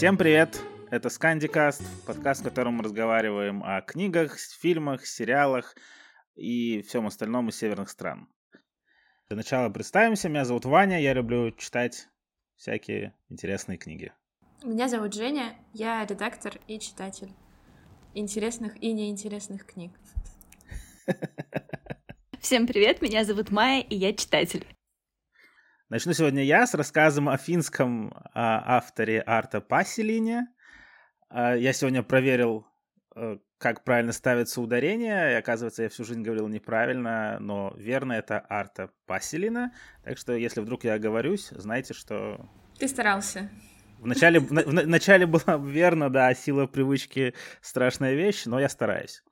Всем привет! Это Скандикаст, подкаст, в котором мы разговариваем о книгах, фильмах, сериалах и всем остальном из северных стран. Для начала представимся. Меня зовут Ваня, я люблю читать всякие интересные книги. Меня зовут Женя, я редактор и читатель интересных и неинтересных книг. Всем привет, меня зовут Майя, и я читатель. Начну сегодня я с рассказом о финском а, авторе Арта Паселине. А, я сегодня проверил, а, как правильно ставится ударение, и оказывается, я всю жизнь говорил неправильно, но верно это Арта Паселина. Так что, если вдруг я оговорюсь, знайте, что... Ты старался. Вначале, в, в, в начале было верно, да, сила привычки страшная вещь, но я стараюсь.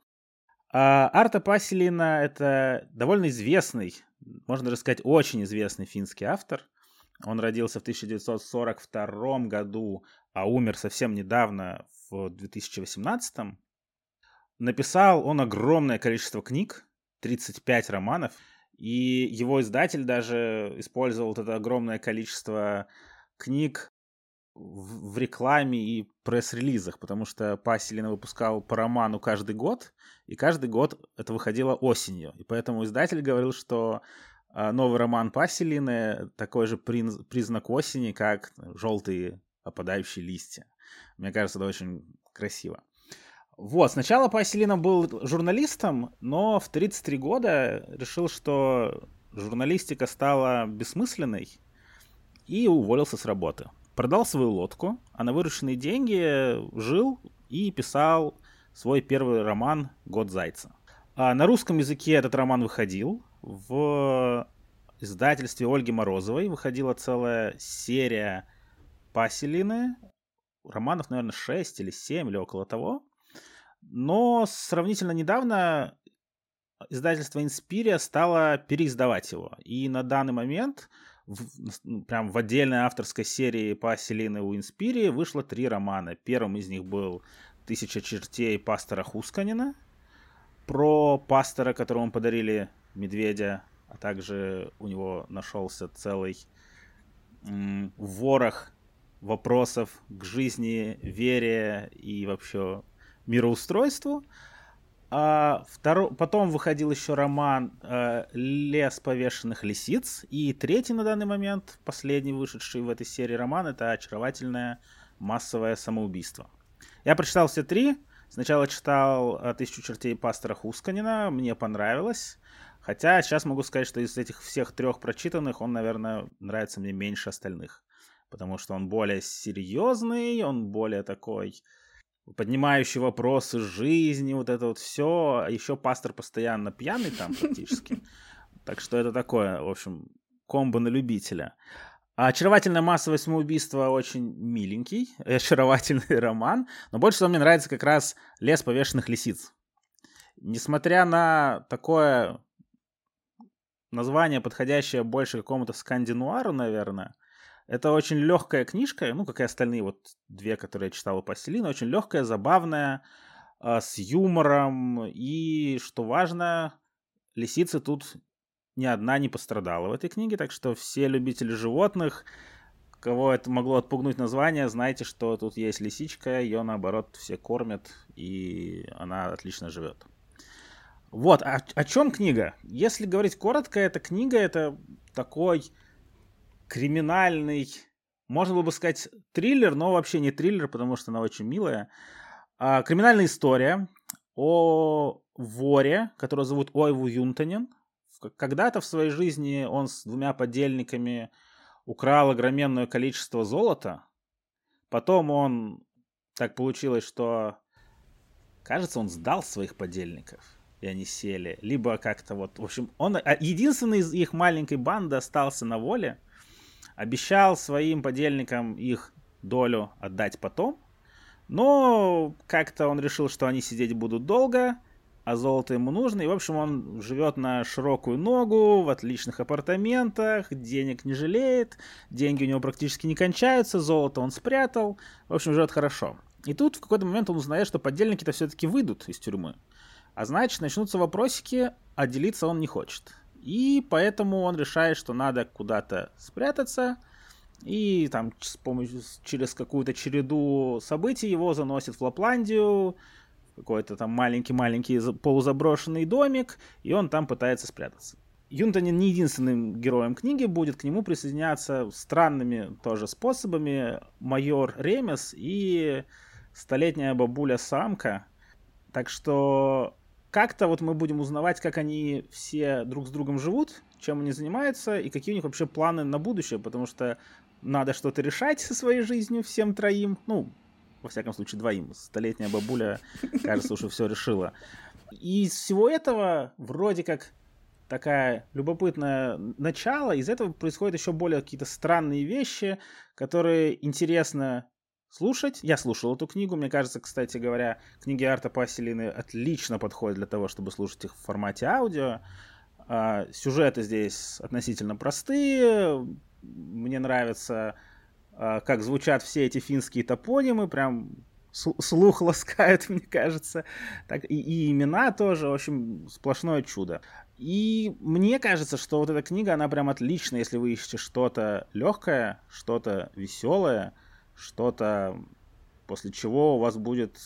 А, Арта Паселина — это довольно известный, можно даже сказать, очень известный финский автор. Он родился в 1942 году, а умер совсем недавно, в 2018. Написал он огромное количество книг, 35 романов, и его издатель даже использовал это огромное количество книг в, в рекламе и пресс-релизах, потому что Паселина выпускал по роману каждый год, и каждый год это выходило осенью. И поэтому издатель говорил, что а, новый роман Паселины такой же признак осени, как желтые опадающие листья. Мне кажется, это очень красиво. Вот, сначала Паселина был журналистом, но в 33 года решил, что журналистика стала бессмысленной и уволился с работы продал свою лодку, а на вырученные деньги жил и писал свой первый роман «Год зайца». А на русском языке этот роман выходил. В издательстве Ольги Морозовой выходила целая серия Паселины. Романов, наверное, 6 или 7 или около того. Но сравнительно недавно издательство Инспирия стало переиздавать его. И на данный момент в, ну, прям в отдельной авторской серии по Селины у Инспирии вышло три романа. Первым из них был «Тысяча чертей» пастора Хусканина, про пастора, которому подарили медведя, а также у него нашелся целый м- ворох вопросов к жизни, вере и вообще мироустройству. А второ... Потом выходил еще роман э, «Лес повешенных лисиц». И третий на данный момент, последний вышедший в этой серии роман, это «Очаровательное массовое самоубийство». Я прочитал все три. Сначала читал э, «Тысячу чертей пастора Хусканина». Мне понравилось. Хотя сейчас могу сказать, что из этих всех трех прочитанных он, наверное, нравится мне меньше остальных. Потому что он более серьезный, он более такой поднимающий вопросы жизни, вот это вот все. А еще пастор постоянно пьяный там практически. Так что это такое, в общем, комбо на любителя. А очаровательное массовое самоубийство очень миленький, очаровательный роман, но больше всего мне нравится как раз «Лес повешенных лисиц». Несмотря на такое название, подходящее больше какому-то скандинуару, наверное, это очень легкая книжка, ну, как и остальные вот две, которые я читал у Паселина, очень легкая, забавная, э, с юмором, и, что важно, лисица тут ни одна не пострадала в этой книге, так что все любители животных, кого это могло отпугнуть название, знаете, что тут есть лисичка, ее, наоборот, все кормят, и она отлично живет. Вот, о, о чем книга? Если говорить коротко, эта книга это такой криминальный, можно было бы сказать триллер, но вообще не триллер, потому что она очень милая. А, криминальная история о воре, которого зовут Ойву Юнтанин. Когда-то в своей жизни он с двумя подельниками украл огроменное количество золота. Потом он так получилось, что кажется, он сдал своих подельников и они сели. Либо как-то вот, в общем, он а, единственный из их маленькой банды остался на воле обещал своим подельникам их долю отдать потом, но как-то он решил, что они сидеть будут долго, а золото ему нужно, и, в общем, он живет на широкую ногу, в отличных апартаментах, денег не жалеет, деньги у него практически не кончаются, золото он спрятал, в общем, живет хорошо. И тут в какой-то момент он узнает, что подельники-то все-таки выйдут из тюрьмы. А значит, начнутся вопросики, а делиться он не хочет. И поэтому он решает, что надо куда-то спрятаться. и там с помощью, через какую-то череду событий его заносит в Лапландию, какой-то там маленький-маленький полузаброшенный домик, и он там пытается спрятаться. Юнтонин не единственным героем книги будет, к нему присоединяться странными тоже способами майор Ремес и столетняя бабуля-самка. Так что как-то вот мы будем узнавать, как они все друг с другом живут, чем они занимаются и какие у них вообще планы на будущее, потому что надо что-то решать со своей жизнью всем троим. Ну, во всяком случае, двоим. Столетняя бабуля, кажется, уже все решила. И из всего этого вроде как такая любопытное начало. Из этого происходят еще более какие-то странные вещи, которые интересно слушать. Я слушал эту книгу. Мне кажется, кстати говоря, книги Арта Паселины отлично подходят для того, чтобы слушать их в формате аудио. А, сюжеты здесь относительно простые. Мне нравится, а, как звучат все эти финские топонимы. Прям слух ласкает, мне кажется. Так, и, и имена тоже, в общем, сплошное чудо. И мне кажется, что вот эта книга, она прям отличная, если вы ищете что-то легкое, что-то веселое, что-то, после чего у вас будет,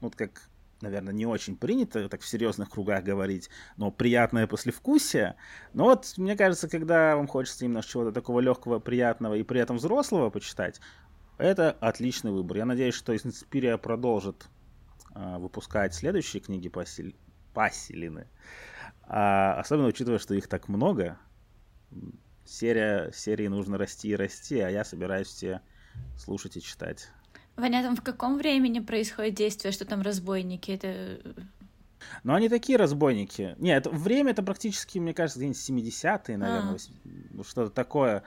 ну, как, наверное, не очень принято так в серьезных кругах говорить, но приятное послевкусие. Но вот, мне кажется, когда вам хочется именно чего-то такого легкого, приятного и при этом взрослого почитать, это отличный выбор. Я надеюсь, что Инспирия продолжит э, выпускать следующие книги Пасиль... Пасилины. А, особенно учитывая, что их так много. Серия, серии нужно расти и расти, а я собираюсь все слушать и читать. Ваня, там в каком времени происходит действие, что там разбойники? Это... Ну, они такие разбойники. Нет, это, время это практически, мне кажется, где-нибудь 70-е, наверное, а. что-то такое.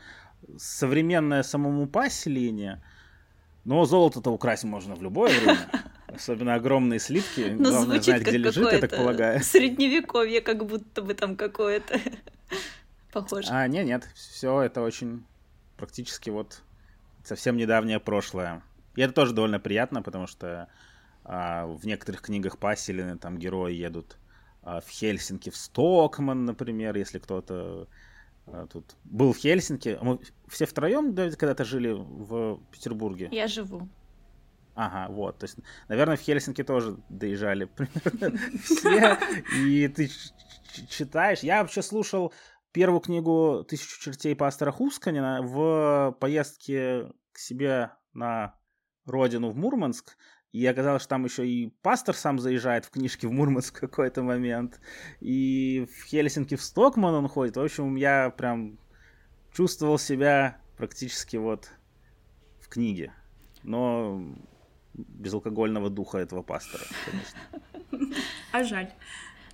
Современное самому Паселине. Но золото-то украсть можно в любое время. Особенно огромные слитки. Ну, Главное знать, где лежит, я так полагаю. Средневековье, как будто бы там какое-то. Похоже. А, нет, нет. Все это очень практически вот совсем недавнее прошлое. И это тоже довольно приятно, потому что а, в некоторых книгах Паселины там герои едут а, в Хельсинки, в Стокман, например, если кто-то а, тут был в Хельсинки. Мы все втроем когда-то жили в Петербурге. Я живу. Ага, вот. То есть, наверное, в Хельсинки тоже доезжали примерно все. И ты читаешь. Я вообще слушал первую книгу «Тысячу чертей» пастора Хусканина в поездке к себе на родину в Мурманск. И оказалось, что там еще и пастор сам заезжает в книжки в Мурманск в какой-то момент. И в Хельсинки в Стокман он ходит. В общем, я прям чувствовал себя практически вот в книге. Но безалкогольного духа этого пастора, конечно. А жаль.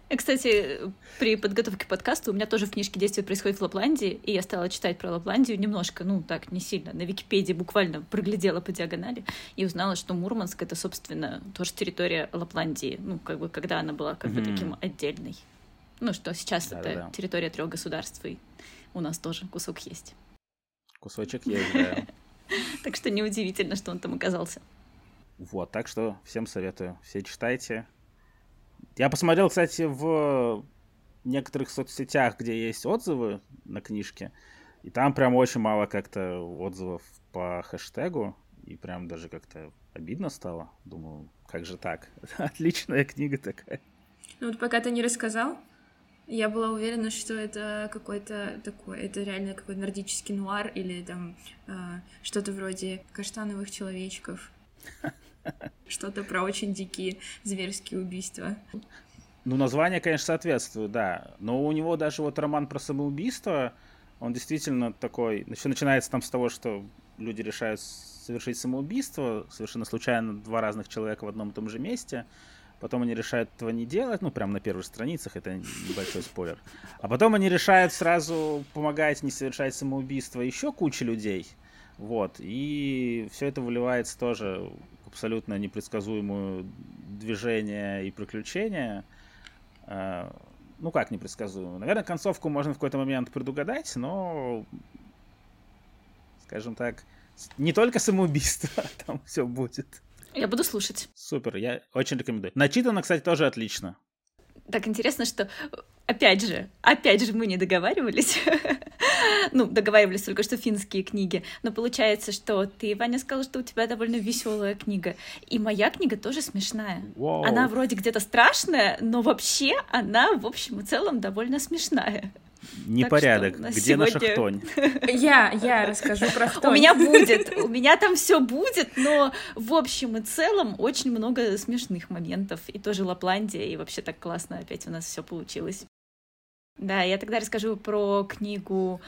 Кстати, при подготовке подкаста у меня тоже в книжке действие происходит в Лапландии, и я стала читать про Лапландию немножко, ну так, не сильно. На Википедии буквально проглядела по диагонали и узнала, что Мурманск — это, собственно, тоже территория Лапландии, ну, как бы, когда она была как бы таким отдельной. Ну, что сейчас да, это да, да. территория трех государств, и у нас тоже кусок есть. Кусочек есть, да. Так что неудивительно, что он там оказался. Вот, так что всем советую. Все читайте. Я посмотрел, кстати, в некоторых соцсетях, где есть отзывы на книжке, и там прям очень мало как-то отзывов по хэштегу, и прям даже как-то обидно стало. Думаю, как же так? Отличная книга такая. Ну вот пока ты не рассказал, я была уверена, что это какой-то такой, это реально какой-то нордический нуар или там э, что-то вроде каштановых человечков. Что-то про очень дикие зверские убийства. Ну, название, конечно, соответствует, да. Но у него даже вот роман про самоубийство, он действительно такой... Все начинается там с того, что люди решают совершить самоубийство, совершенно случайно два разных человека в одном и том же месте. Потом они решают этого не делать, ну, прямо на первых страницах, это небольшой спойлер. А потом они решают сразу помогать не совершать самоубийство еще куче людей. Вот. И все это выливается тоже абсолютно непредсказуемое движение и приключения. А, ну как непредсказуемую? Наверное, концовку можно в какой-то момент предугадать, но, скажем так, не только самоубийство там все будет. Я буду слушать. Супер, я очень рекомендую. Начитано, кстати, тоже отлично. Так интересно, что опять же, опять же мы не договаривались. Ну, договаривались только что финские книги. Но получается, что ты, Ваня, сказала, что у тебя довольно веселая книга. И моя книга тоже смешная. Вау. Она вроде где-то страшная, но вообще она, в общем и целом, довольно смешная. Непорядок. у Где наша сегодня- хтонь? Я, я расскажу про У хтонь. меня будет, у меня там все будет, но в общем и целом очень много смешных моментов. И тоже Лапландия, и вообще так классно опять у нас все получилось. Да, я тогда расскажу про книгу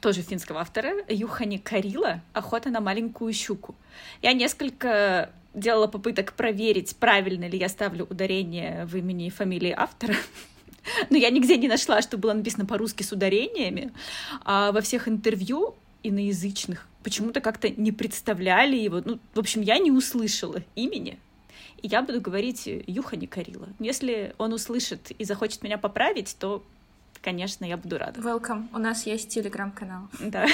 тоже финского автора Юхани Карила «Охота на маленькую щуку». Я несколько делала попыток проверить, правильно ли я ставлю ударение в имени и фамилии автора. Но я нигде не нашла, что было написано по-русски с ударениями. А во всех интервью иноязычных почему-то как-то не представляли его. Ну, в общем, я не услышала имени. И я буду говорить Юхани Карила. Если он услышит и захочет меня поправить, то, конечно, я буду рада. Welcome. У нас есть телеграм-канал. Да.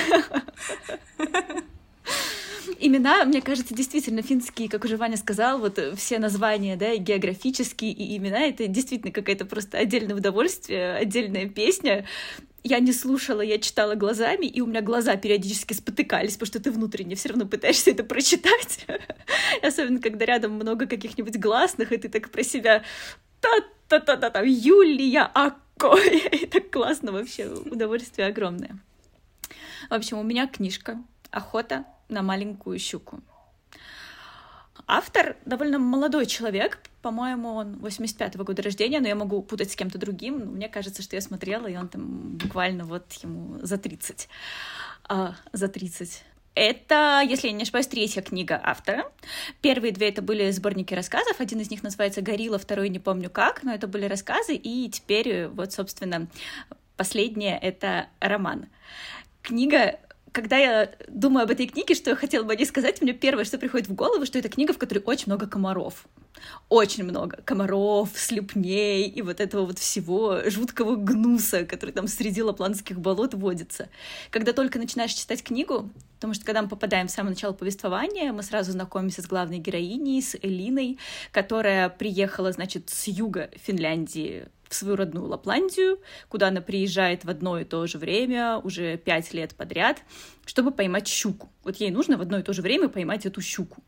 Имена, мне кажется, действительно финские, как уже Ваня сказал, вот все названия, да, и географические, и имена, это действительно какое-то просто отдельное удовольствие, отдельная песня. Я не слушала, я читала глазами, и у меня глаза периодически спотыкались, потому что ты внутренне все равно пытаешься это прочитать. Особенно, когда рядом много каких-нибудь гласных, и ты так про себя та-та-та-та, там, Юлия Акко. Так классно вообще, удовольствие огромное. В общем, у меня книжка «Охота на маленькую щуку». Автор довольно молодой человек, по-моему, он 85-го года рождения, но я могу путать с кем-то другим. Но мне кажется, что я смотрела, и он там буквально вот ему за 30. А, за 30. Это, если я не ошибаюсь, третья книга автора. Первые две это были сборники рассказов. Один из них называется «Горилла», второй не помню как, но это были рассказы. И теперь вот, собственно, последнее — это роман. Книга когда я думаю об этой книге, что я хотела бы о ней сказать, мне первое, что приходит в голову, что это книга, в которой очень много комаров. Очень много комаров, слепней и вот этого вот всего жуткого гнуса, который там среди лапландских болот водится. Когда только начинаешь читать книгу, потому что когда мы попадаем в самое начало повествования, мы сразу знакомимся с главной героиней, с Элиной, которая приехала, значит, с юга Финляндии в свою родную Лапландию, куда она приезжает в одно и то же время уже пять лет подряд, чтобы поймать щуку. Вот ей нужно в одно и то же время поймать эту щуку.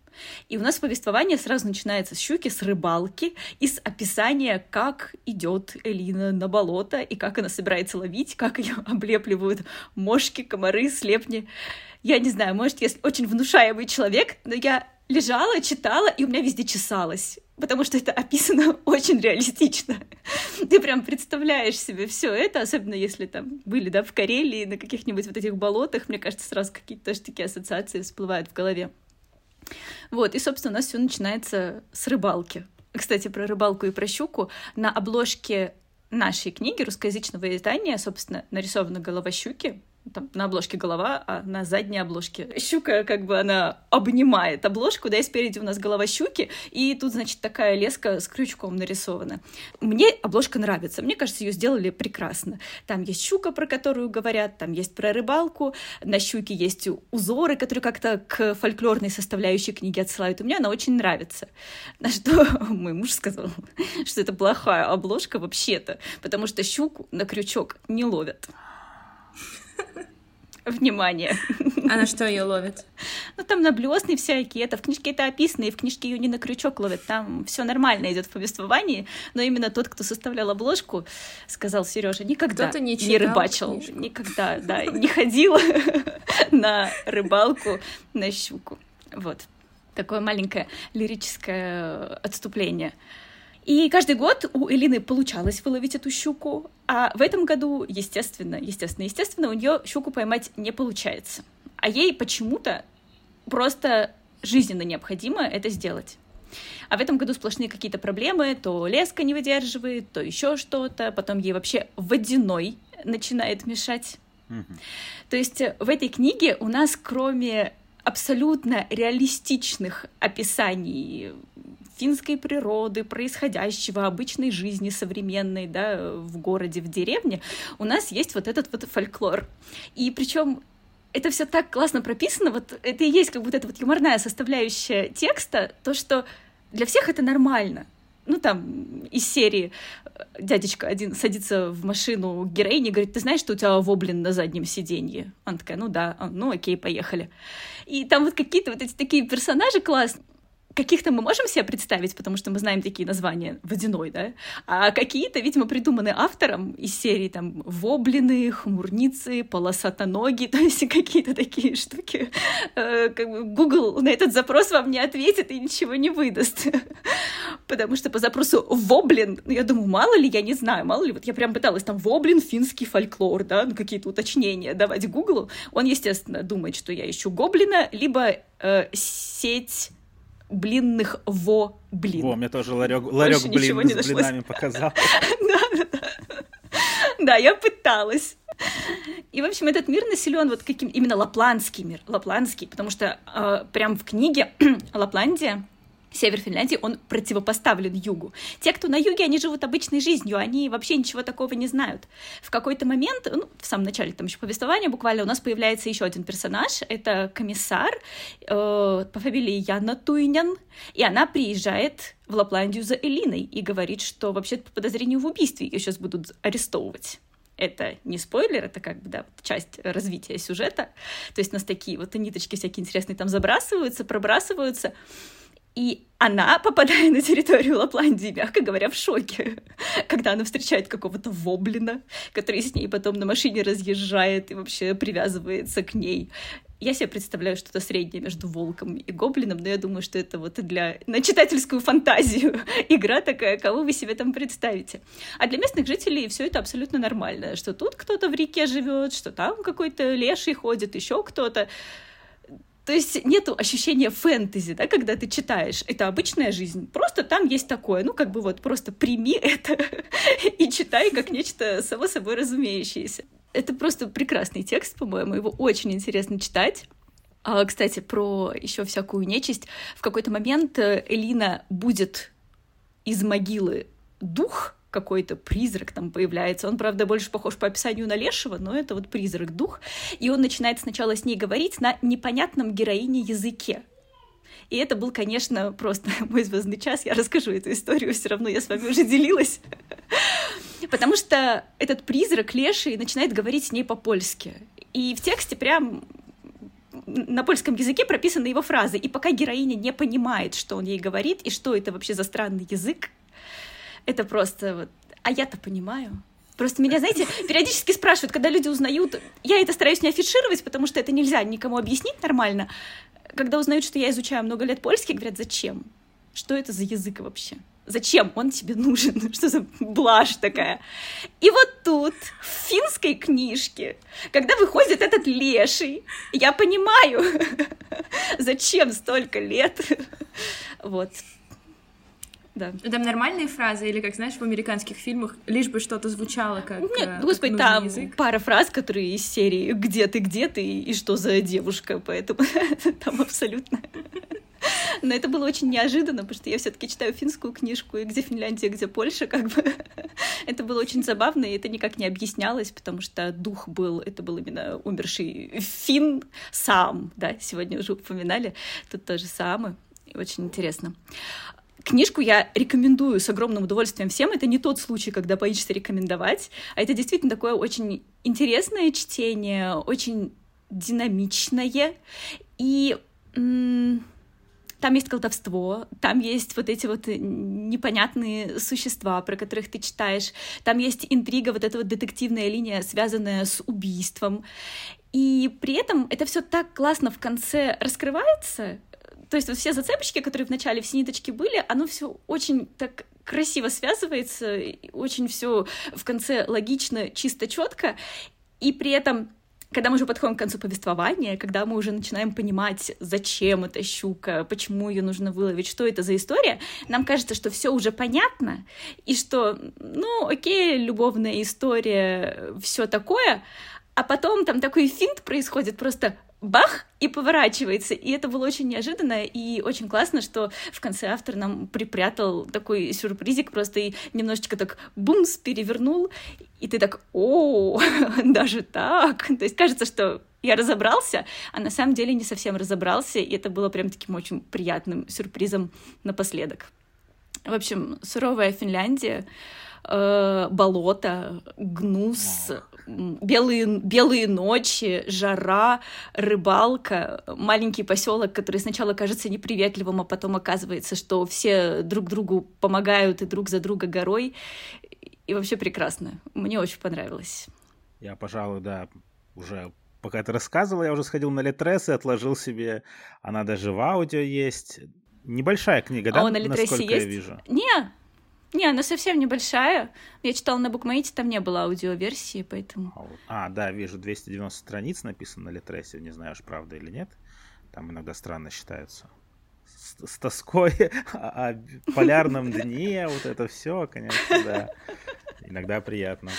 И у нас повествование сразу начинается с щуки, с рыбалки и с описания, как идет Элина на болото и как она собирается ловить, как ее облепливают мошки, комары, слепни. Я не знаю, может, я очень внушаемый человек, но я лежала, читала, и у меня везде чесалось потому что это описано очень реалистично. Ты прям представляешь себе все это, особенно если там были, да, в Карелии, на каких-нибудь вот этих болотах, мне кажется, сразу какие-то тоже такие ассоциации всплывают в голове. Вот, и, собственно, у нас все начинается с рыбалки. Кстати, про рыбалку и про щуку. На обложке нашей книги русскоязычного издания, собственно, нарисована голова щуки, там на обложке голова, а на задней обложке щука, как бы она обнимает обложку, да, и спереди у нас голова щуки, и тут, значит, такая леска с крючком нарисована. Мне обложка нравится, мне кажется, ее сделали прекрасно. Там есть щука, про которую говорят, там есть про рыбалку, на щуке есть узоры, которые как-то к фольклорной составляющей книги отсылают, и мне она очень нравится. На что мой муж сказал, что это плохая обложка вообще-то, потому что щуку на крючок не ловят. Внимание. А на что ее ловит? Ну, там на блесны всякие. Это в книжке это описано, и в книжке ее не на крючок ловят. Там все нормально идет в повествовании. Но именно тот, кто составлял обложку, сказал Сережа, никогда не не, рыбачил, книжку. никогда, да, не ходил на рыбалку на щуку. Вот. Такое маленькое лирическое отступление. И каждый год у Элины получалось выловить эту щуку, а в этом году, естественно, естественно, естественно, у нее щуку поймать не получается. А ей почему-то просто жизненно необходимо это сделать. А в этом году сплошные какие-то проблемы, то леска не выдерживает, то еще что-то, потом ей вообще водяной начинает мешать. То есть э, в этой книге у нас, кроме абсолютно реалистичных описаний финской природы, происходящего, обычной жизни современной, да, в городе, в деревне, у нас есть вот этот вот фольклор. И причем это все так классно прописано, вот это и есть как будто эта вот юморная составляющая текста, то, что для всех это нормально. ну, там, из серии э, дядечка один садится в машину к героине и говорит, ты знаешь, что у тебя воблин на заднем сиденье? Она такая, ну да, ну окей, поехали. И там вот какие-то вот эти такие персонажи классные каких-то мы можем себе представить, потому что мы знаем такие названия водяной, да, а какие-то, видимо, придуманы автором из серии там воблины, хмурницы, полосатоноги, то есть какие-то такие штуки. Э, Google на этот запрос вам не ответит и ничего не выдаст. Потому что по запросу воблин, ну, я думаю, мало ли, я не знаю, мало ли, вот я прям пыталась там воблин, финский фольклор, да, ну, какие-то уточнения давать Гуглу. Он, естественно, думает, что я ищу гоблина, либо э, сеть блинных во блин. Во, мне тоже ларек, ларек блин с блинами показал. Да, я пыталась. И, в общем, этот мир населен вот каким именно лапландский мир, лапландский, потому что э, прям в книге Лапландия север Финляндии, он противопоставлен югу. Те, кто на юге, они живут обычной жизнью, они вообще ничего такого не знают. В какой-то момент, ну, в самом начале там еще повествования буквально, у нас появляется еще один персонаж, это комиссар э, по фамилии Яна Туйнян, и она приезжает в Лапландию за Элиной и говорит, что вообще по подозрению в убийстве ее сейчас будут арестовывать это не спойлер, это как бы, да, часть развития сюжета. То есть у нас такие вот ниточки всякие интересные там забрасываются, пробрасываются. И она, попадая на территорию Лапландии, мягко говоря, в шоке, когда она встречает какого-то воблина, который с ней потом на машине разъезжает и вообще привязывается к ней. Я себе представляю что-то среднее между волком и гоблином, но я думаю, что это вот для на читательскую фантазию игра такая, кого вы себе там представите. А для местных жителей все это абсолютно нормально, что тут кто-то в реке живет, что там какой-то леший ходит, еще кто-то. То есть нету ощущения фэнтези, да, когда ты читаешь. Это обычная жизнь. Просто там есть такое. Ну, как бы вот просто прими это и читай как нечто само собой разумеющееся. Это просто прекрасный текст, по-моему. Его очень интересно читать. А, кстати, про еще всякую нечисть. В какой-то момент э, Элина будет из могилы дух, какой-то призрак там появляется. Он, правда, больше похож по описанию на Лешего, но это вот призрак-дух. И он начинает сначала с ней говорить на непонятном героине языке. И это был, конечно, просто мой звездный час. Я расскажу эту историю, все равно я с вами уже делилась. Потому что этот призрак Леший начинает говорить с ней по-польски. И в тексте прям на польском языке прописаны его фразы. И пока героиня не понимает, что он ей говорит, и что это вообще за странный язык, это просто вот... А я-то понимаю. Просто меня, знаете, периодически спрашивают, когда люди узнают, я это стараюсь не афишировать, потому что это нельзя никому объяснить нормально. Когда узнают, что я изучаю много лет польский, говорят, зачем? Что это за язык вообще? Зачем он тебе нужен? Что за блажь такая? И вот тут, в финской книжке, когда выходит этот леший, я понимаю, зачем столько лет. Вот. Да. Там нормальные фразы или, как знаешь, в американских фильмах, лишь бы что-то звучало как Нет, э, господи, там язык. пара фраз, которые из серии «Где ты, где ты?» и «Что за девушка?» Поэтому там абсолютно... Но это было очень неожиданно, потому что я все-таки читаю финскую книжку, и где Финляндия, где Польша, как бы это было очень забавно, и это никак не объяснялось, потому что дух был, это был именно умерший фин сам, да, сегодня уже упоминали, тут тоже самое, очень интересно. Книжку я рекомендую с огромным удовольствием всем. Это не тот случай, когда боишься рекомендовать, а это действительно такое очень интересное чтение, очень динамичное. И там есть колдовство, там есть вот эти вот непонятные существа, про которых ты читаешь, там есть интрига, вот эта вот детективная линия, связанная с убийством. И при этом это все так классно в конце раскрывается, то есть вот все зацепочки, которые в начале все ниточки были, оно все очень так красиво связывается, очень все в конце логично, чисто, четко, и при этом когда мы уже подходим к концу повествования, когда мы уже начинаем понимать, зачем эта щука, почему ее нужно выловить, что это за история, нам кажется, что все уже понятно, и что, ну, окей, любовная история, все такое, а потом там такой финт происходит, просто бах, и поворачивается. И это было очень неожиданно и очень классно, что в конце автор нам припрятал такой сюрпризик, просто и немножечко так бумс перевернул, и ты так, о, даже так. То есть кажется, что я разобрался, а на самом деле не совсем разобрался, и это было прям таким очень приятным сюрпризом напоследок. В общем, суровая Финляндия, э, болото, гнус, белые, белые ночи, жара, рыбалка, маленький поселок, который сначала кажется неприветливым, а потом оказывается, что все друг другу помогают и друг за друга горой. И вообще прекрасно. Мне очень понравилось. Я, пожалуй, да, уже пока ты рассказывала, я уже сходил на Литрес и отложил себе. Она даже в аудио есть. Небольшая книга, а да? А на Литресе есть? я вижу? Не, не, она совсем небольшая. Я читала на букмейте, там не было аудиоверсии, поэтому... А, а, да, вижу, 290 страниц написано на Литресе, не знаю, уж правда или нет. Там иногда странно считаются. С, с тоской о, о полярном дне, вот это все, конечно, да. Иногда приятно.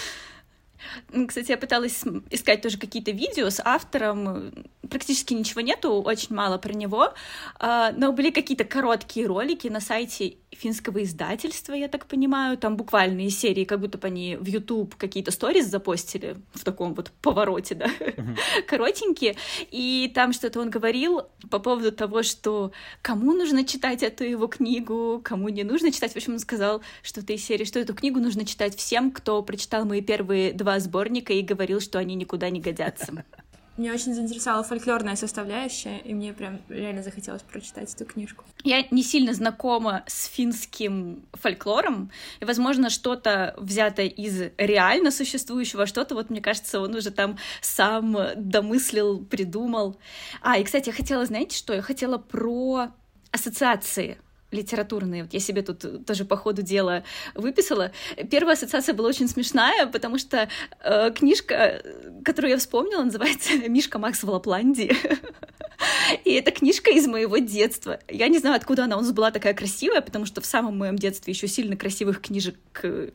Кстати, я пыталась искать тоже какие-то видео с автором. Практически ничего нету, очень мало про него. А, но были какие-то короткие ролики на сайте финского издательства, я так понимаю. Там буквальные серии, как будто бы они в YouTube какие-то сториз запостили в таком вот повороте, да, uh-huh. коротенькие. И там что-то он говорил по поводу того, что кому нужно читать эту его книгу, кому не нужно читать. В общем, он сказал что-то из серии, что эту книгу нужно читать всем, кто прочитал мои первые два сборника и говорил, что они никуда не годятся. Меня очень заинтересовала фольклорная составляющая, и мне прям реально захотелось прочитать эту книжку. Я не сильно знакома с финским фольклором, и, возможно, что-то взято из реально существующего, что-то, вот, мне кажется, он уже там сам домыслил, придумал. А, и, кстати, я хотела, знаете что? Я хотела про ассоциации литературные. Вот я себе тут тоже по ходу дела выписала. Первая ассоциация была очень смешная, потому что э, книжка, которую я вспомнила, называется «Мишка Макс в Лапландии». И это книжка из моего детства. Я не знаю, откуда она у нас была такая красивая, потому что в самом моем детстве еще сильно красивых книжек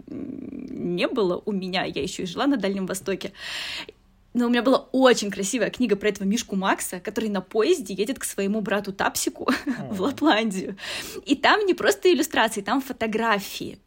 не было у меня. Я еще и жила на Дальнем Востоке. Но у меня была очень красивая книга про этого Мишку Макса, который на поезде едет к своему брату Тапсику в Лапландию. И там не просто иллюстрации, там фотографии.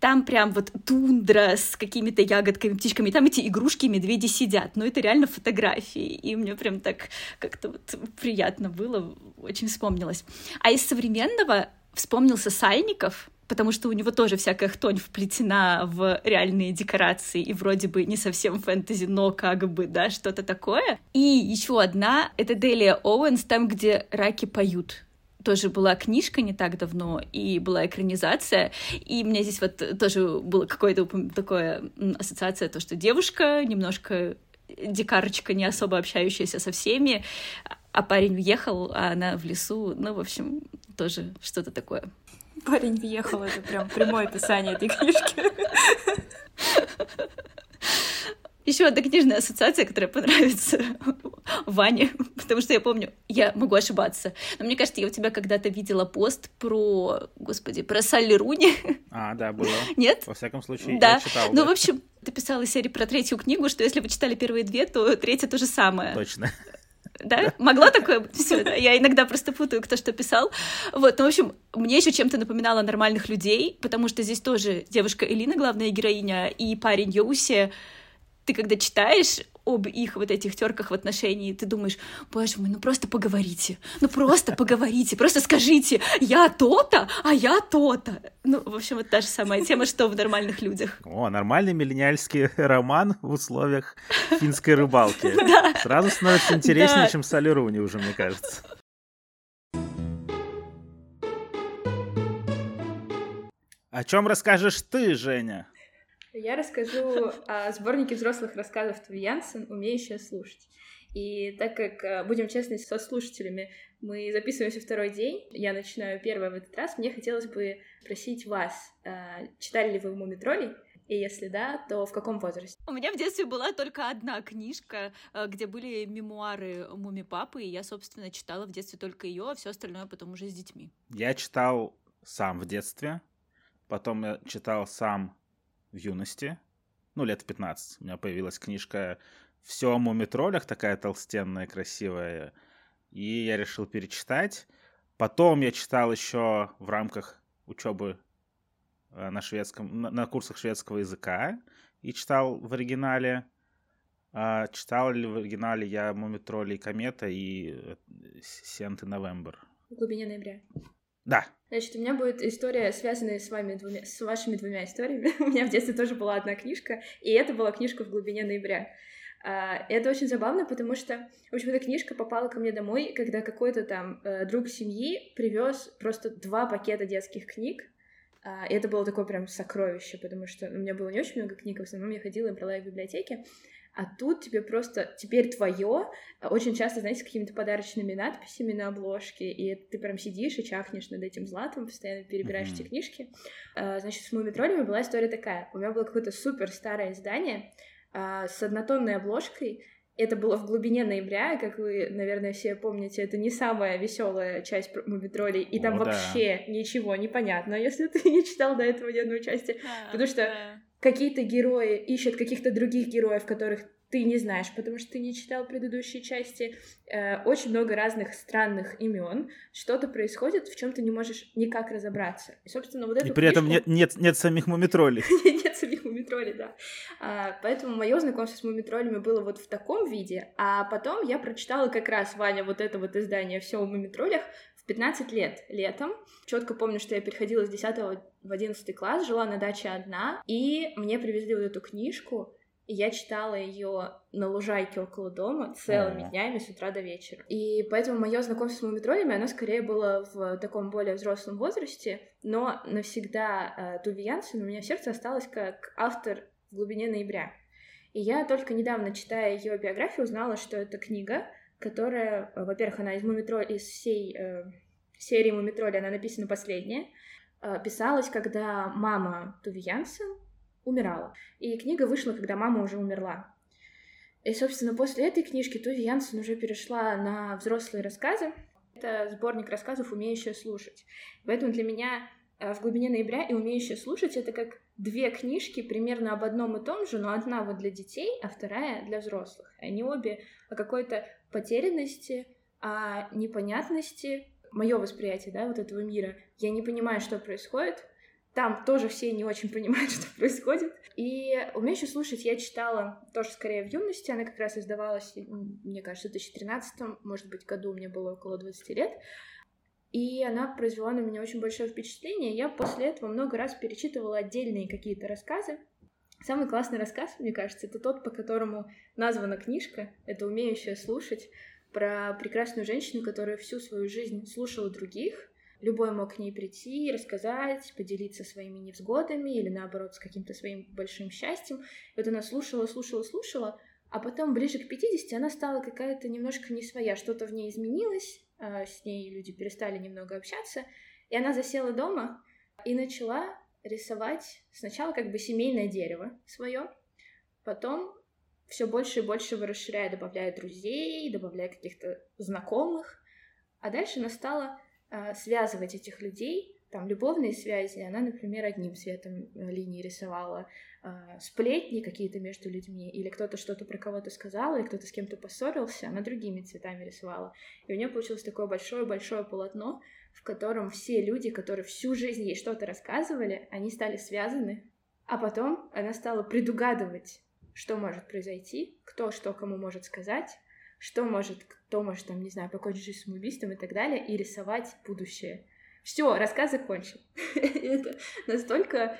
Там прям вот тундра с какими-то ягодками, птичками, там эти игрушки, медведи сидят, но это реально фотографии, и мне прям так как-то вот приятно было, очень вспомнилось. А из современного вспомнился Сальников, потому что у него тоже всякая хтонь вплетена в реальные декорации, и вроде бы не совсем фэнтези, но как бы, да, что-то такое. И еще одна — это Делия Оуэнс, там, где раки поют тоже была книжка не так давно, и была экранизация, и меня здесь вот тоже было какое-то такое ассоциация, то, что девушка немножко дикарочка, не особо общающаяся со всеми, а парень уехал, а она в лесу, ну, в общем, тоже что-то такое. Парень въехал, это прям прямое описание этой книжки. Еще одна книжная ассоциация, которая понравится Ване, потому что я помню, я могу ошибаться, но мне кажется, я у тебя когда-то видела пост про, господи, про Салли Руни. А, да, было. Нет? Во всяком случае, да. я читал. Ну, да. в общем, ты писала серии про третью книгу, что если вы читали первые две, то третья то же самое. Точно. Да? Могла такое быть? Все, да? Я иногда просто путаю, кто что писал. Вот, ну, в общем, мне еще чем-то напоминало нормальных людей, потому что здесь тоже девушка Элина, главная героиня, и парень Йоуси. Ты когда читаешь об их вот этих терках в отношении, ты думаешь, боже мой, ну просто поговорите, ну просто поговорите, просто скажите, я то-то, а я то-то. Ну, в общем, вот та же самая тема, что в нормальных людях. О, нормальный миллениальский роман в условиях финской рыбалки. Сразу становится интереснее, чем Руни уже, мне кажется. О чем расскажешь ты, Женя? Я расскажу о сборнике взрослых рассказов Туви Янсен «Умеющая слушать». И так как, э, будем честны со слушателями, мы записываемся второй день, я начинаю первое в этот раз, мне хотелось бы спросить вас, э, читали ли вы «Муми троллей?» И если да, то в каком возрасте? У меня в детстве была только одна книжка, э, где были мемуары Муми Папы, и я, собственно, читала в детстве только ее, а все остальное потом уже с детьми. Я читал сам в детстве, потом я читал сам в юности, ну, лет в 15, у меня появилась книжка «Все о мумитролях», такая толстенная, красивая, и я решил перечитать. Потом я читал еще в рамках учебы э, на шведском, на, на курсах шведского языка и читал в оригинале. А, читал ли в оригинале я «Мумитроли и комета» и «Сенты Новембр». В глубине ноября. Да. Значит, у меня будет история, связанная с вами двумя, с вашими двумя историями. у меня в детстве тоже была одна книжка, и это была книжка в глубине ноября. Uh, это очень забавно, потому что, в общем, эта книжка попала ко мне домой, когда какой-то там uh, друг семьи привез просто два пакета детских книг. Uh, и это было такое прям сокровище, потому что у меня было не очень много книг, в основном я ходила и брала их в библиотеке. А тут тебе просто теперь твое, очень часто, знаете, с какими-то подарочными надписями на обложке, и ты прям сидишь и чахнешь над этим златом, постоянно перебираешь mm-hmm. эти книжки. А, значит, с мумитроллями была история такая. У меня было какое-то супер старое издание а, с однотонной обложкой, это было в глубине ноября, как вы, наверное, все помните, это не самая веселая часть Мумитролей, и там О, вообще да. ничего не понятно, если ты не читал до этого ни одной части, а, потому что да какие-то герои ищут каких-то других героев, которых ты не знаешь, потому что ты не читал предыдущие части. Э, очень много разных странных имен. Что-то происходит, в чем ты не можешь никак разобраться. И, собственно, вот эту И при книжку... этом нет, нет, нет самих мумитролей. нет самих мумитролей, да. А, поэтому мое знакомство с мумитролями было вот в таком виде. А потом я прочитала как раз, Ваня, вот это вот издание «Все о мумитролях» 15 лет летом. Четко помню, что я переходила с 10 в 11 класс, жила на даче одна, и мне привезли вот эту книжку, и я читала ее на лужайке около дома целыми mm-hmm. днями с утра до вечера. И поэтому мое знакомство с мумитролями, оно скорее было в таком более взрослом возрасте, но навсегда э, Янсен у меня в сердце осталось как автор в глубине ноября. И я только недавно, читая ее биографию, узнала, что это книга, которая, э, во-первых, она из Мумитроль, из всей э, серии Мумитроли, она написана последняя, э, писалась, когда мама Туви Янсен умирала. И книга вышла, когда мама уже умерла. И, собственно, после этой книжки Туви Янсен уже перешла на взрослые рассказы. Это сборник рассказов «Умеющая слушать». Поэтому для меня в глубине ноября и умеющая слушать это как две книжки примерно об одном и том же, но одна вот для детей, а вторая для взрослых. Они обе о какой-то потерянности, о непонятности, мое восприятие, да, вот этого мира. Я не понимаю, что происходит. Там тоже все не очень понимают, что происходит. И умеющую слушать я читала тоже скорее в юности. Она как раз издавалась, мне кажется, в 2013, может быть, году мне было около 20 лет. И она произвела на меня очень большое впечатление. Я после этого много раз перечитывала отдельные какие-то рассказы. Самый классный рассказ, мне кажется, это тот, по которому названа книжка. Это «Умеющая слушать» про прекрасную женщину, которая всю свою жизнь слушала других. Любой мог к ней прийти, рассказать, поделиться своими невзгодами или, наоборот, с каким-то своим большим счастьем. И вот она слушала, слушала, слушала, а потом ближе к 50 она стала какая-то немножко не своя, что-то в ней изменилось, с ней люди перестали немного общаться, и она засела дома и начала рисовать сначала как бы семейное дерево свое, потом все больше и больше его расширяя, добавляя друзей, добавляя каких-то знакомых, а дальше она стала э, связывать этих людей там любовные связи, она, например, одним цветом э, линии рисовала, э, сплетни какие-то между людьми, или кто-то что-то про кого-то сказал, или кто-то с кем-то поссорился, она другими цветами рисовала. И у нее получилось такое большое-большое полотно, в котором все люди, которые всю жизнь ей что-то рассказывали, они стали связаны, а потом она стала предугадывать, что может произойти, кто что кому может сказать, что может, кто может, там, не знаю, покончить жизнь самоубийством и так далее, и рисовать будущее. Все, рассказ закончен. это настолько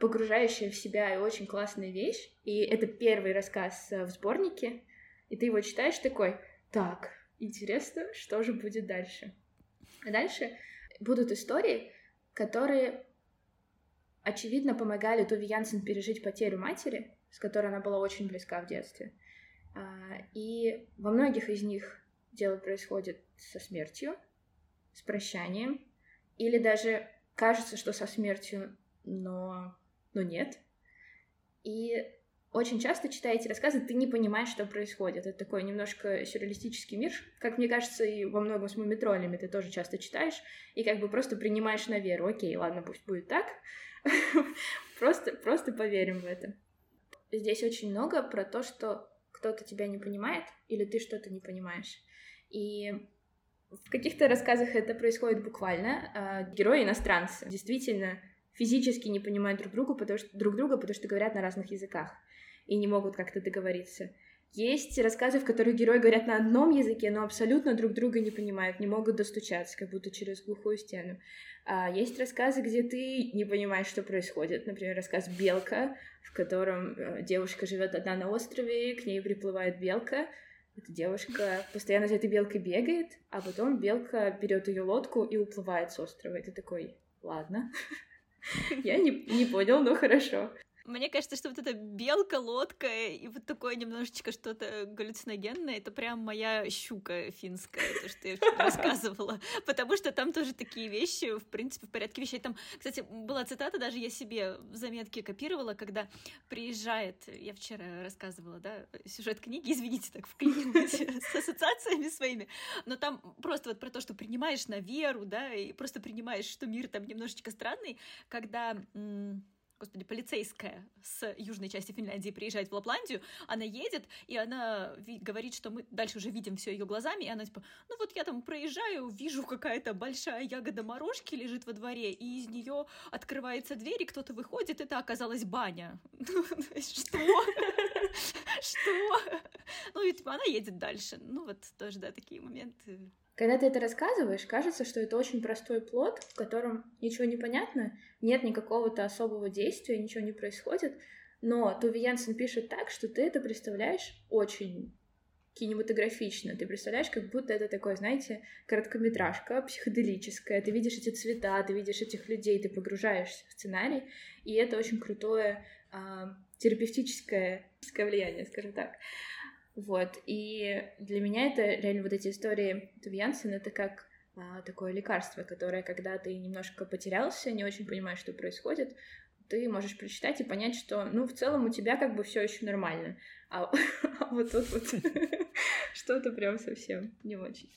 погружающая в себя и очень классная вещь. И это первый рассказ э, в сборнике. И ты его читаешь такой, так, интересно, что же будет дальше. А дальше будут истории, которые, очевидно, помогали Туви Янсен пережить потерю матери, с которой она была очень близка в детстве. А, и во многих из них дело происходит со смертью, с прощанием, или даже кажется, что со смертью, но, но нет. И очень часто, читая эти рассказы, ты не понимаешь, что происходит. Это такой немножко сюрреалистический мир. Как мне кажется, и во многом с мумитролями ты тоже часто читаешь, и как бы просто принимаешь на веру. Окей, ладно, пусть будет так. просто, просто поверим в это. Здесь очень много про то, что кто-то тебя не понимает, или ты что-то не понимаешь. И в каких-то рассказах это происходит буквально. А, герои иностранцы действительно физически не понимают друг друга, потому что, друг друга, потому что говорят на разных языках и не могут как-то договориться. Есть рассказы, в которых герои говорят на одном языке, но абсолютно друг друга не понимают, не могут достучаться, как будто через глухую стену. А есть рассказы, где ты не понимаешь, что происходит. Например, рассказ «Белка», в котором э, девушка живет одна на острове, к ней приплывает белка. Эта девушка постоянно за этой белкой бегает, а потом белка берет ее лодку и уплывает с острова. Ты такой, ладно. Я не, не понял, но хорошо. Мне кажется, что вот эта белка, лодка и вот такое немножечко что-то галлюциногенное, это прям моя щука финская, то, что я рассказывала. Потому что там тоже такие вещи, в принципе, в порядке вещей. Там, кстати, была цитата, даже я себе в заметке копировала, когда приезжает, я вчера рассказывала, да, сюжет книги, извините, так вклинилась с ассоциациями своими, но там просто вот про то, что принимаешь на веру, да, и просто принимаешь, что мир там немножечко странный, когда господи, полицейская с южной части Финляндии приезжает в Лапландию, она едет, и она говорит, что мы дальше уже видим все ее глазами, и она типа, ну вот я там проезжаю, вижу какая-то большая ягода морожки лежит во дворе, и из нее открывается дверь, и кто-то выходит, это оказалась баня. Что? Что? Ну, и типа она едет дальше. Ну, вот тоже, да, такие моменты. Когда ты это рассказываешь, кажется, что это очень простой плод, в котором ничего не понятно, нет никакого-то особого действия, ничего не происходит. Но Туви Янсен пишет так, что ты это представляешь очень кинематографично. Ты представляешь, как будто это такое, знаете, короткометражка психоделическая. Ты видишь эти цвета, ты видишь этих людей, ты погружаешься в сценарий, и это очень крутое а, терапевтическое влияние, скажем так. Вот, и для меня это реально вот эти истории Тувьянсен, это как а, такое лекарство, которое, когда ты немножко потерялся, не очень понимаешь, что происходит, ты можешь прочитать и понять, что, ну, в целом у тебя как бы все еще нормально, а, а вот тут вот что-то прям совсем не очень.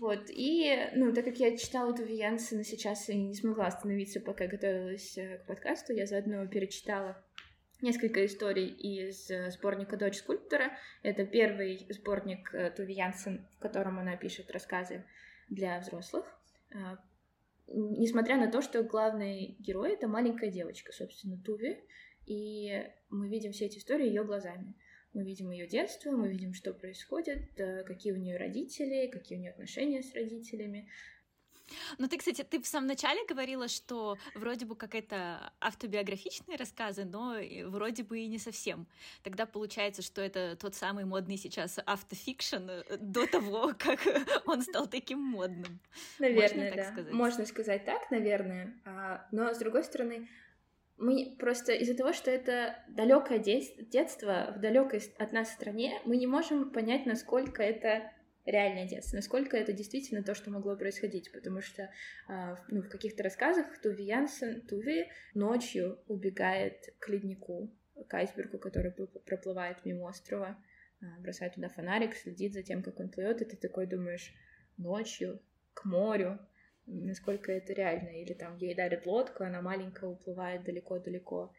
Вот, и, ну, так как я читала Туви Янсена сейчас и не смогла остановиться, пока готовилась э, к подкасту, я заодно перечитала несколько историй из э, сборника «Дочь скульптора». Это первый сборник э, Туви Янсен, в котором она пишет рассказы для взрослых. А, несмотря на то, что главный герой — это маленькая девочка, собственно, Туви, и мы видим все эти истории ее глазами. Мы видим ее детство, мы видим, что происходит, э, какие у нее родители, какие у нее отношения с родителями, ну, ты, кстати, ты в самом начале говорила, что вроде бы как это автобиографичные рассказы, но вроде бы и не совсем. Тогда получается, что это тот самый модный сейчас автофикшн э, до того, как он стал таким модным. Наверное, Можно да. Сказать? Можно сказать так, наверное. А, но, с другой стороны, мы просто из-за того, что это далекое детство в далекой от нас стране, мы не можем понять, насколько это реальное детство, насколько это действительно то, что могло происходить, потому что э, ну, в каких-то рассказах Туви Янсен, Туви ночью убегает к леднику, к айсбергу, который проплывает мимо острова, э, бросает туда фонарик, следит за тем, как он плывет, и ты такой думаешь, ночью к морю, насколько это реально, или там ей дарят лодку, она маленькая уплывает далеко-далеко.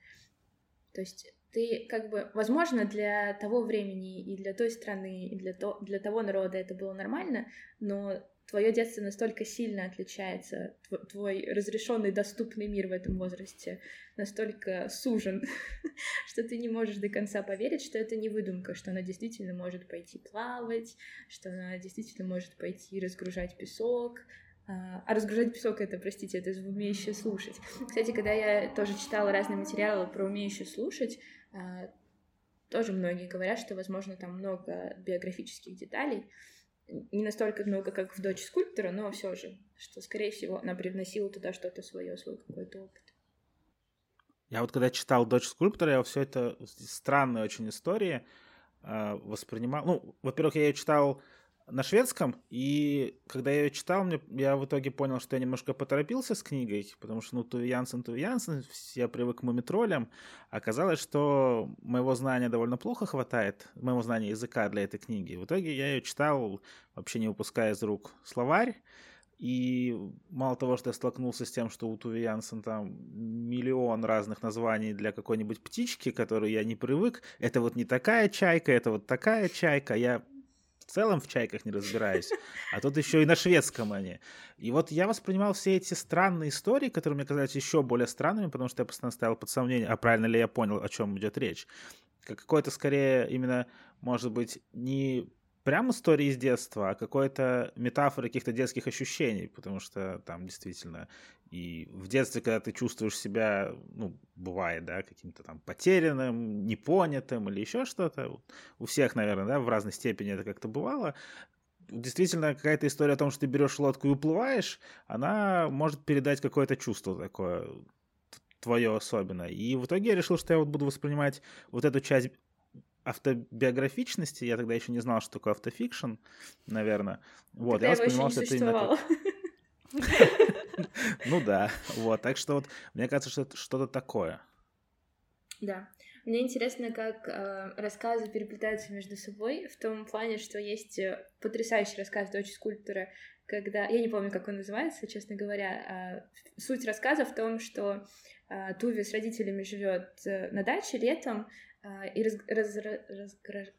То есть ты как бы, возможно, для того времени и для той страны, и для, то, для того народа это было нормально, но твое детство настолько сильно отличается, твой, твой разрешенный доступный мир в этом возрасте настолько сужен, что ты не можешь до конца поверить, что это не выдумка, что она действительно может пойти плавать, что она действительно может пойти разгружать песок, а, а разгружать песок это, простите, это умеющее слушать. Кстати, когда я тоже читала разные материалы про умеющее слушать, тоже многие говорят, что, возможно, там много биографических деталей, не настолько много, как в «Дочь скульптора», но все же, что, скорее всего, она привносила туда что-то свое, свой какой-то опыт. Я вот когда читал «Дочь скульптора», я все это странные очень истории э, воспринимал. Ну, во-первых, я ее читал на шведском, и когда я ее читал, мне, я в итоге понял, что я немножко поторопился с книгой, потому что, ну, Туви Янсен, Туви Янсен, я привык к мумитролям. Оказалось, что моего знания довольно плохо хватает, моего знания языка для этой книги. В итоге я ее читал, вообще не выпуская из рук словарь, и мало того, что я столкнулся с тем, что у Туви Янсен там миллион разных названий для какой-нибудь птички, которую я не привык, это вот не такая чайка, это вот такая чайка, я в целом в чайках не разбираюсь, а тут еще и на шведском они. И вот я воспринимал все эти странные истории, которые мне казались еще более странными, потому что я постоянно ставил под сомнение, а правильно ли я понял, о чем идет речь. как какой-то скорее именно, может быть, не прям истории из детства, а какой-то метафоры каких-то детских ощущений, потому что там действительно и в детстве, когда ты чувствуешь себя, ну, бывает, да, каким-то там потерянным, непонятым или еще что-то, у всех, наверное, да, в разной степени это как-то бывало, действительно какая-то история о том, что ты берешь лодку и уплываешь, она может передать какое-то чувство такое твое особенно. И в итоге я решил, что я вот буду воспринимать вот эту часть автобиографичности, я тогда еще не знал, что такое автофикшн, наверное. Вот, я воспринимал, что это именно Ну да, вот, так что вот, мне кажется, что это что-то такое. Да. Мне интересно, как э, рассказы переплетаются между собой, в том плане, что есть э, потрясающий рассказ дочь скульптора, когда... Я не помню, как он называется, честно говоря. Э, суть рассказа в том, что э, Туви с родителями живет э, на даче летом, а, и раз, раз, раз, раз, раз,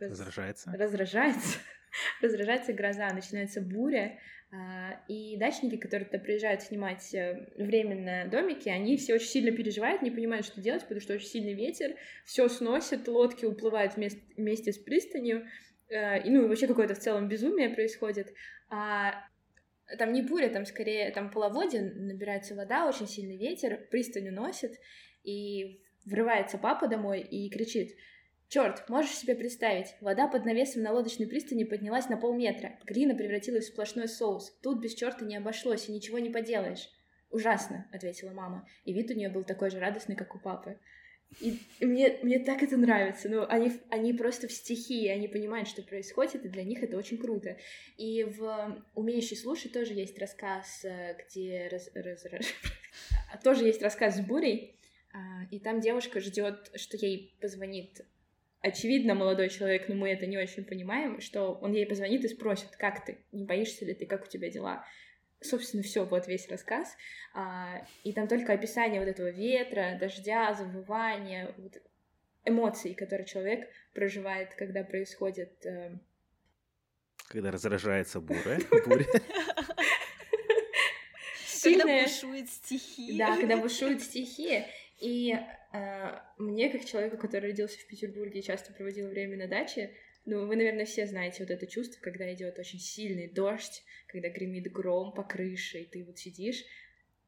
Разражается. Разражается. Разражается гроза, начинается буря, а, и дачники, которые туда приезжают снимать э, временно домики, они все очень сильно переживают, не понимают, что делать, потому что очень сильный ветер, все сносит, лодки уплывают вместе, с пристанью, э, и, ну, и вообще какое-то в целом безумие происходит. А там не буря, там скорее там половодье, набирается вода, очень сильный ветер, пристань уносит, и Врывается папа домой и кричит. Черт, можешь себе представить, вода под навесом на лодочной пристани поднялась на полметра, глина превратилась в сплошной соус. Тут без черта не обошлось, и ничего не поделаешь. Ужасно, ответила мама, и вид у нее был такой же радостный, как у папы. И, мне, мне так это нравится. Ну, они, они просто в стихии, они понимают, что происходит, и для них это очень круто. И в «Умеющий слушать» тоже есть рассказ, э, где... Раз, раз, раз, тоже есть рассказ с бурей, а, и там девушка ждет, что ей позвонит очевидно молодой человек, но мы это не очень понимаем, что он ей позвонит и спросит, как ты, не боишься ли ты, как у тебя дела. Собственно, все, вот весь рассказ. А, и там только описание вот этого ветра, дождя, завывания, вот эмоций, которые человек проживает, когда происходит... Э... Когда разражается буря. Когда бушует стихия. Да, когда бушует стихия. И э, мне, как человеку, который родился в Петербурге и часто проводил время на даче, ну, вы, наверное, все знаете вот это чувство, когда идет очень сильный дождь, когда гремит гром по крыше, и ты вот сидишь,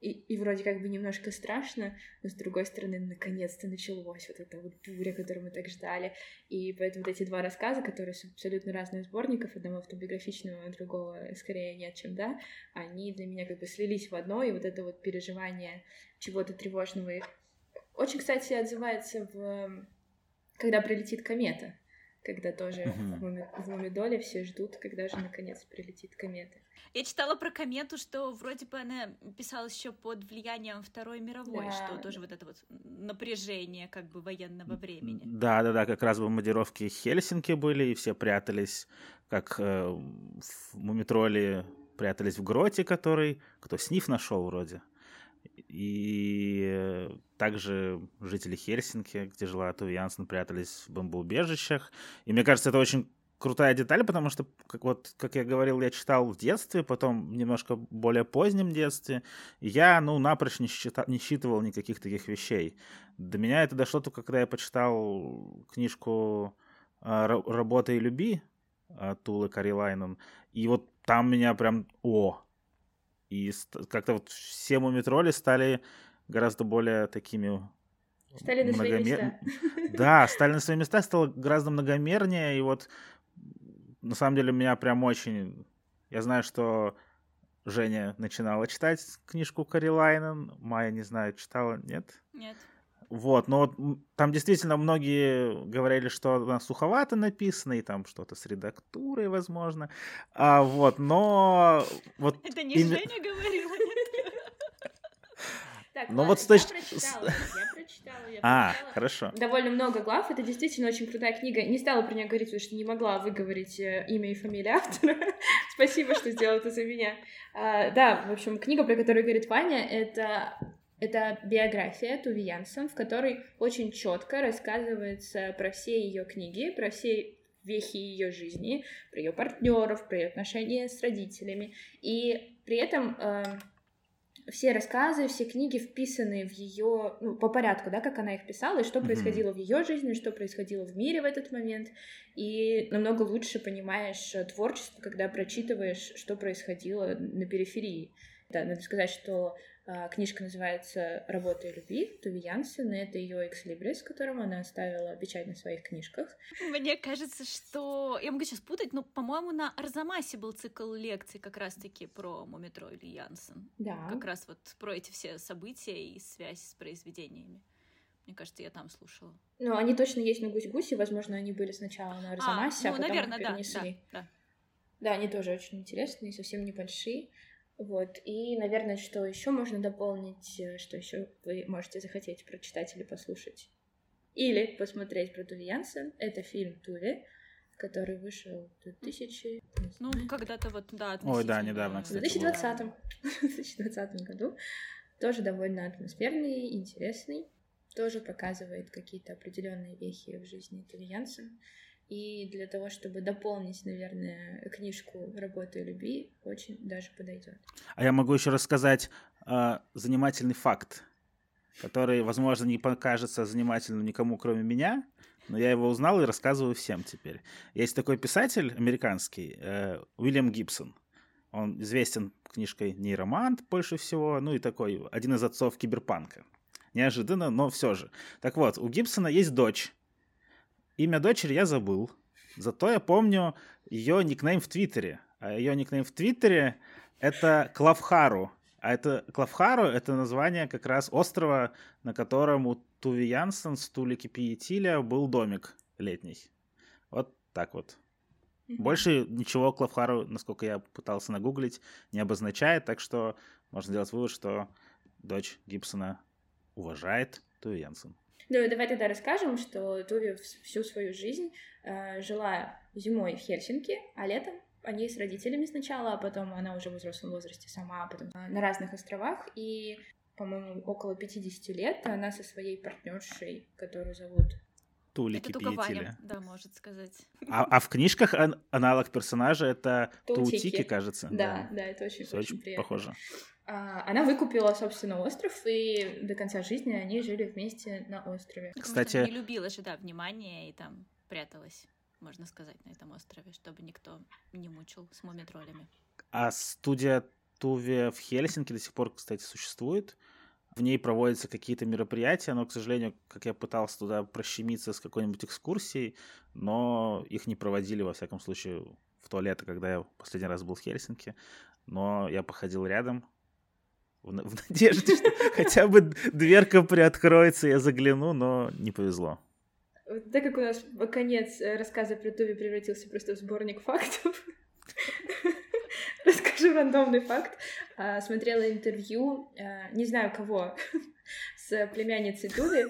и, и вроде как бы немножко страшно, но с другой стороны, наконец-то началось вот эта вот буря, которую мы так ждали. И поэтому вот эти два рассказа, которые абсолютно разных сборников, одного автобиографичного, другого скорее нет, чем да, они для меня как бы слились в одно, и вот это вот переживание чего-то тревожного их очень, кстати, отзывается в когда прилетит комета, когда тоже uh-huh. в, Муми... в Мумидоле все ждут, когда же наконец прилетит комета. Я читала про комету, что вроде бы она писалась еще под влиянием Второй мировой, да. что тоже вот это вот напряжение как бы военного времени. Да, да, да, как раз бомбардировки Хельсинки были, и все прятались, как э, в Мумитроле прятались в гроте, который кто сниф нашел вроде. И также жители Хельсинки, где жила Туви Янсен, прятались в бомбоубежищах. И мне кажется, это очень крутая деталь, потому что, как вот, как я говорил, я читал в детстве, потом немножко более позднем детстве, я, ну, напрочь не, считал, не считывал никаких таких вещей. До меня это дошло только, когда я почитал книжку а, «Работа и люби» Тулы Карилайнен, и вот там меня прям, о, и как-то вот все мумитроли стали гораздо более такими Стали на многомер... свои места. Да, стали на свои места, стало гораздо многомернее, и вот на самом деле меня прям очень... Я знаю, что Женя начинала читать книжку Кари Лайнен, Майя, не знаю, читала, нет? Нет. Вот, но вот там действительно многие говорили, что она суховато написана, и там что-то с редактурой, возможно. А, вот, но... Вот Это не именно... Женя говорила, так, ну вот с точки... Я прочитала, я прочитала, я А, хорошо. Довольно много глав, это действительно очень крутая книга. Не стала про нее говорить, потому что не могла выговорить э, имя и фамилию автора. Спасибо, что сделал это за меня. А, да, в общем, книга, про которую говорит Ваня, это это биография Туви Янсен, в которой очень четко рассказывается про все ее книги, про все вехи ее жизни, про ее партнеров, про ее отношения с родителями. И при этом э, все рассказы, все книги вписаны в ее, ну, по порядку, да, как она их писала, и что mm-hmm. происходило в ее жизни, что происходило в мире в этот момент. И намного лучше понимаешь э, творчество, когда прочитываешь, что происходило на периферии. Да, надо сказать, что книжка называется «Работа и любви» Туви Янсен, это ее экслибрис, которым она оставила печать на своих книжках. Мне кажется, что... Я могу сейчас путать, но, по-моему, на Арзамасе был цикл лекций как раз-таки про Мумитро или Янсен. Да. Как раз вот про эти все события и связь с произведениями. Мне кажется, я там слушала. Ну, они точно есть на Гусь-Гусе, возможно, они были сначала на Арзамасе, а, ну, а потом наверное, их перенесли. Да, да. да, они тоже очень интересные, совсем небольшие. Вот. И, наверное, что еще можно дополнить, э, что еще вы можете захотеть прочитать или послушать. Или посмотреть про Туви Янсен. Это фильм Туви, который вышел в 2000... Ну, когда-то вот, да, Ой, да, недавно, кстати. В 2020, в 2020 году. Тоже довольно атмосферный, интересный. Тоже показывает какие-то определенные вехи в жизни Туви Янсен. И для того, чтобы дополнить, наверное, книжку «Работа и любви», очень даже подойдет. А я могу еще рассказать э, занимательный факт, который, возможно, не покажется занимательным никому, кроме меня, но я его узнал и рассказываю всем теперь. Есть такой писатель американский, э, Уильям Гибсон. Он известен книжкой «Нейромант» больше всего, ну и такой один из отцов киберпанка. Неожиданно, но все же. Так вот, у Гибсона есть дочь, Имя дочери я забыл. Зато я помню ее никнейм в Твиттере. А ее никнейм в Твиттере это Клавхару. А это Клавхару это название как раз острова, на котором у Туви Янсен с Тулики Пиетиля был домик летний. Вот так вот. Больше ничего Клавхару, насколько я пытался нагуглить, не обозначает, так что можно сделать вывод, что дочь Гибсона уважает Туви Янсен. Ну, давай тогда расскажем, что Туви всю свою жизнь э, жила зимой в Хельсинки, а летом они с родителями сначала, а потом она уже в взрослом возрасте сама, а потом на разных островах. И, по-моему, около 50 лет она со своей партнершей, которую зовут Тулики это Пиетиля. да, может сказать. А, а в книжках ан- аналог персонажа это Тутики, Тутики кажется. Да, да, да это очень, очень, очень приятно. похоже. А, она выкупила, собственно, остров, и до конца жизни они жили вместе на острове. Кстати... Не любила же, да, внимание, и там пряталась, можно сказать, на этом острове, чтобы никто не мучил с мумитролями. А студия Туви в Хельсинки до сих пор, кстати, существует. В ней проводятся какие-то мероприятия, но, к сожалению, как я пытался туда прощемиться с какой-нибудь экскурсией, но их не проводили, во всяком случае, в туалеты, когда я последний раз был в Хельсинки. Но я походил рядом, в, в надежде, что хотя бы дверка приоткроется, я загляну, но не повезло. Так как у нас конец э, рассказа про Туви превратился просто в сборник фактов, расскажу рандомный факт. А, смотрела интервью, а, не знаю кого, с племянницей Туви.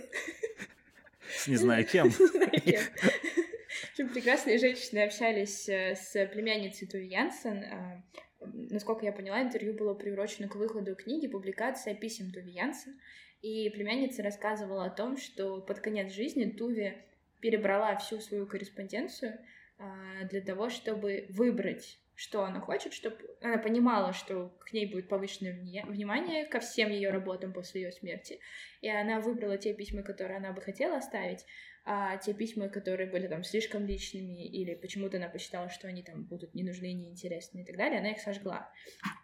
С не знаю кем. Не знаю кем. В общем, прекрасные женщины общались э, с племянницей Туви Янсен, а, насколько я поняла, интервью было приурочено к выходу книги «Публикация писем Туви Янсен», и племянница рассказывала о том, что под конец жизни Туви перебрала всю свою корреспонденцию а, для того, чтобы выбрать, что она хочет, чтобы она понимала, что к ней будет повышенное внимание ко всем ее работам после ее смерти. И она выбрала те письма, которые она бы хотела оставить, а те письма, которые были там слишком личными, или почему-то она посчитала, что они там будут не нужны, неинтересны и так далее, она их сожгла.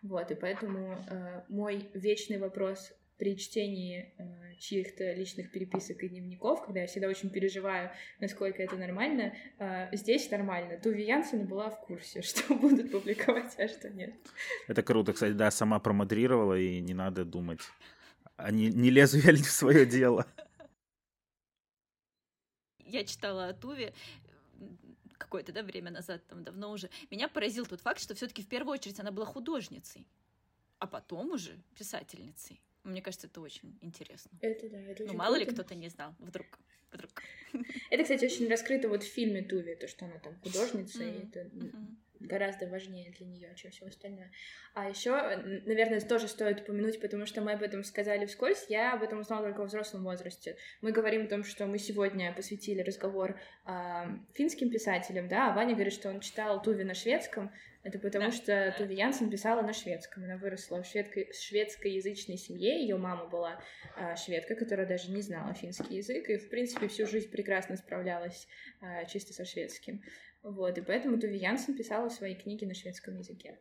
Вот, и поэтому э, мой вечный вопрос при чтении э, чьих-то личных переписок и дневников, когда я всегда очень переживаю, насколько это нормально, э, здесь нормально. Туви Янсен была в курсе, что будут публиковать, а что нет. Это круто, кстати, да, сама промодрировала, и не надо думать, а не, не лезу я ли в свое дело я читала о Туве какое-то да, время назад, там давно уже, меня поразил тот факт, что все-таки в первую очередь она была художницей, а потом уже писательницей. Мне кажется, это очень интересно. Это да, это Ну, мало круто. ли кто-то не знал, вдруг. вдруг. Это, кстати, очень раскрыто вот в фильме Туви, то, что она там художница, mm-hmm. и это mm-hmm. Гораздо важнее для нее, чем все остальное. А еще, наверное, тоже стоит упомянуть, потому что мы об этом сказали вскользь, я об этом узнала только в взрослом возрасте. Мы говорим о том, что мы сегодня посвятили разговор э, финским писателям, да, а Ваня говорит, что он читал Туви на шведском, это потому да, что да. Туви Янсен писала на шведском. Она выросла в шведко- шведскоязычной семье. Ее мама была э, шведка, которая даже не знала финский язык, и, в принципе, всю жизнь прекрасно справлялась э, чисто со шведским. Вот, и поэтому Туви Янсен писала свои книги на шведском языке.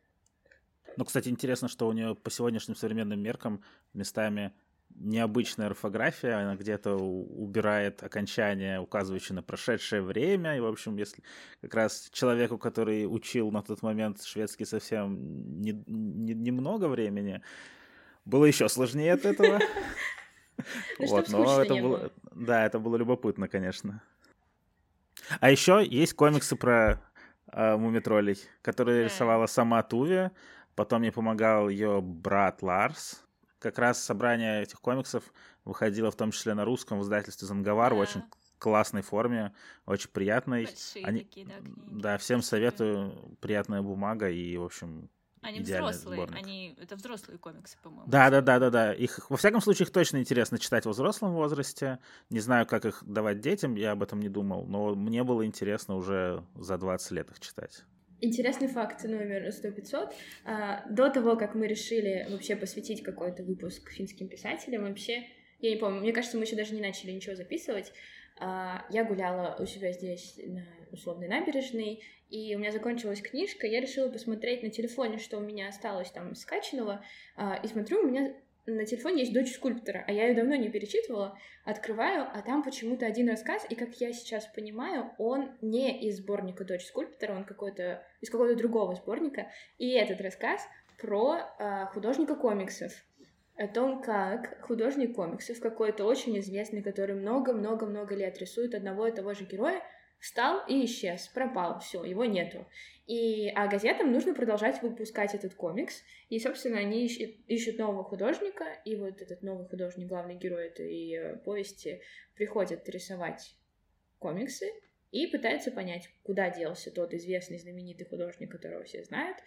Ну, кстати, интересно, что у нее по сегодняшним современным меркам местами необычная орфография, она где-то убирает окончание, указывающее на прошедшее время. И, в общем, если как раз человеку, который учил на тот момент шведский совсем не, не, немного времени, было еще сложнее от этого. Ну, вот, но это было, да, это было любопытно, конечно. А еще есть комиксы про э, мумитролей, которые рисовала сама Туви. Потом мне помогал ее брат Ларс как раз собрание этих комиксов выходило в том числе на русском в издательстве Занговар да. в очень классной форме, очень приятной. Большие Они... такие, да, книги. Да, всем советую. Приятная бумага и, в общем, они взрослые, сборник. они это взрослые комиксы, по-моему. Да, да, да, да, да. Их во всяком случае их точно интересно читать во взрослом возрасте. Не знаю, как их давать детям, я об этом не думал, но мне было интересно уже за 20 лет их читать. Интересный факт номер 100-500. А, до того, как мы решили вообще посвятить какой-то выпуск финским писателям, вообще, я не помню, мне кажется, мы еще даже не начали ничего записывать. А, я гуляла у себя здесь на условной набережной, и у меня закончилась книжка, я решила посмотреть на телефоне, что у меня осталось там скачанного, а, и смотрю, у меня на телефоне есть дочь скульптора, а я ее давно не перечитывала. Открываю, а там почему-то один рассказ, и как я сейчас понимаю, он не из сборника Дочь скульптора, он какой-то из какого-то другого сборника. И этот рассказ про э, художника комиксов. О том, как художник комиксов, какой-то очень известный, который много-много-много лет рисует одного и того же героя, встал и исчез, пропал, все, его нету. И, а газетам нужно продолжать выпускать этот комикс, и, собственно, они ищут, ищут нового художника, и вот этот новый художник, главный герой этой э, повести, приходит рисовать комиксы и пытается понять, куда делся тот известный, знаменитый художник, которого все знают.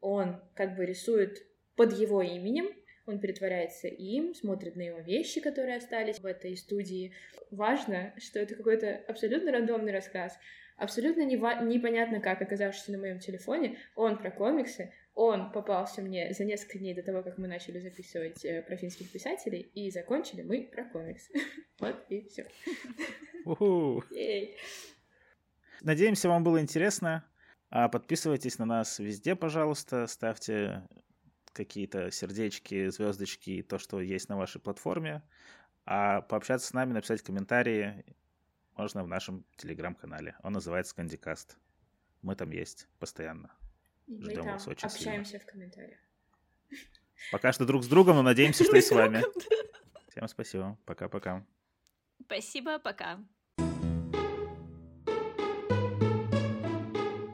Он как бы рисует под его именем, он притворяется им, смотрит на его вещи, которые остались в этой студии. Важно, что это какой-то абсолютно рандомный рассказ, абсолютно нева- непонятно как оказавшийся на моем телефоне. Он про комиксы, он попался мне за несколько дней до того, как мы начали записывать э, про финских писателей, и закончили мы про комиксы. Вот и все. Надеемся, вам было интересно. А подписывайтесь на нас везде, пожалуйста, ставьте какие-то сердечки, звездочки, то, что есть на вашей платформе. А пообщаться с нами, написать комментарии можно в нашем телеграм-канале. Он называется Кандикаст. Мы там есть постоянно. Ждем вас очень общаемся сильно. в комментариях. Пока что друг с другом, но надеемся, что и с вами. Всем спасибо. Пока-пока. Спасибо, пока.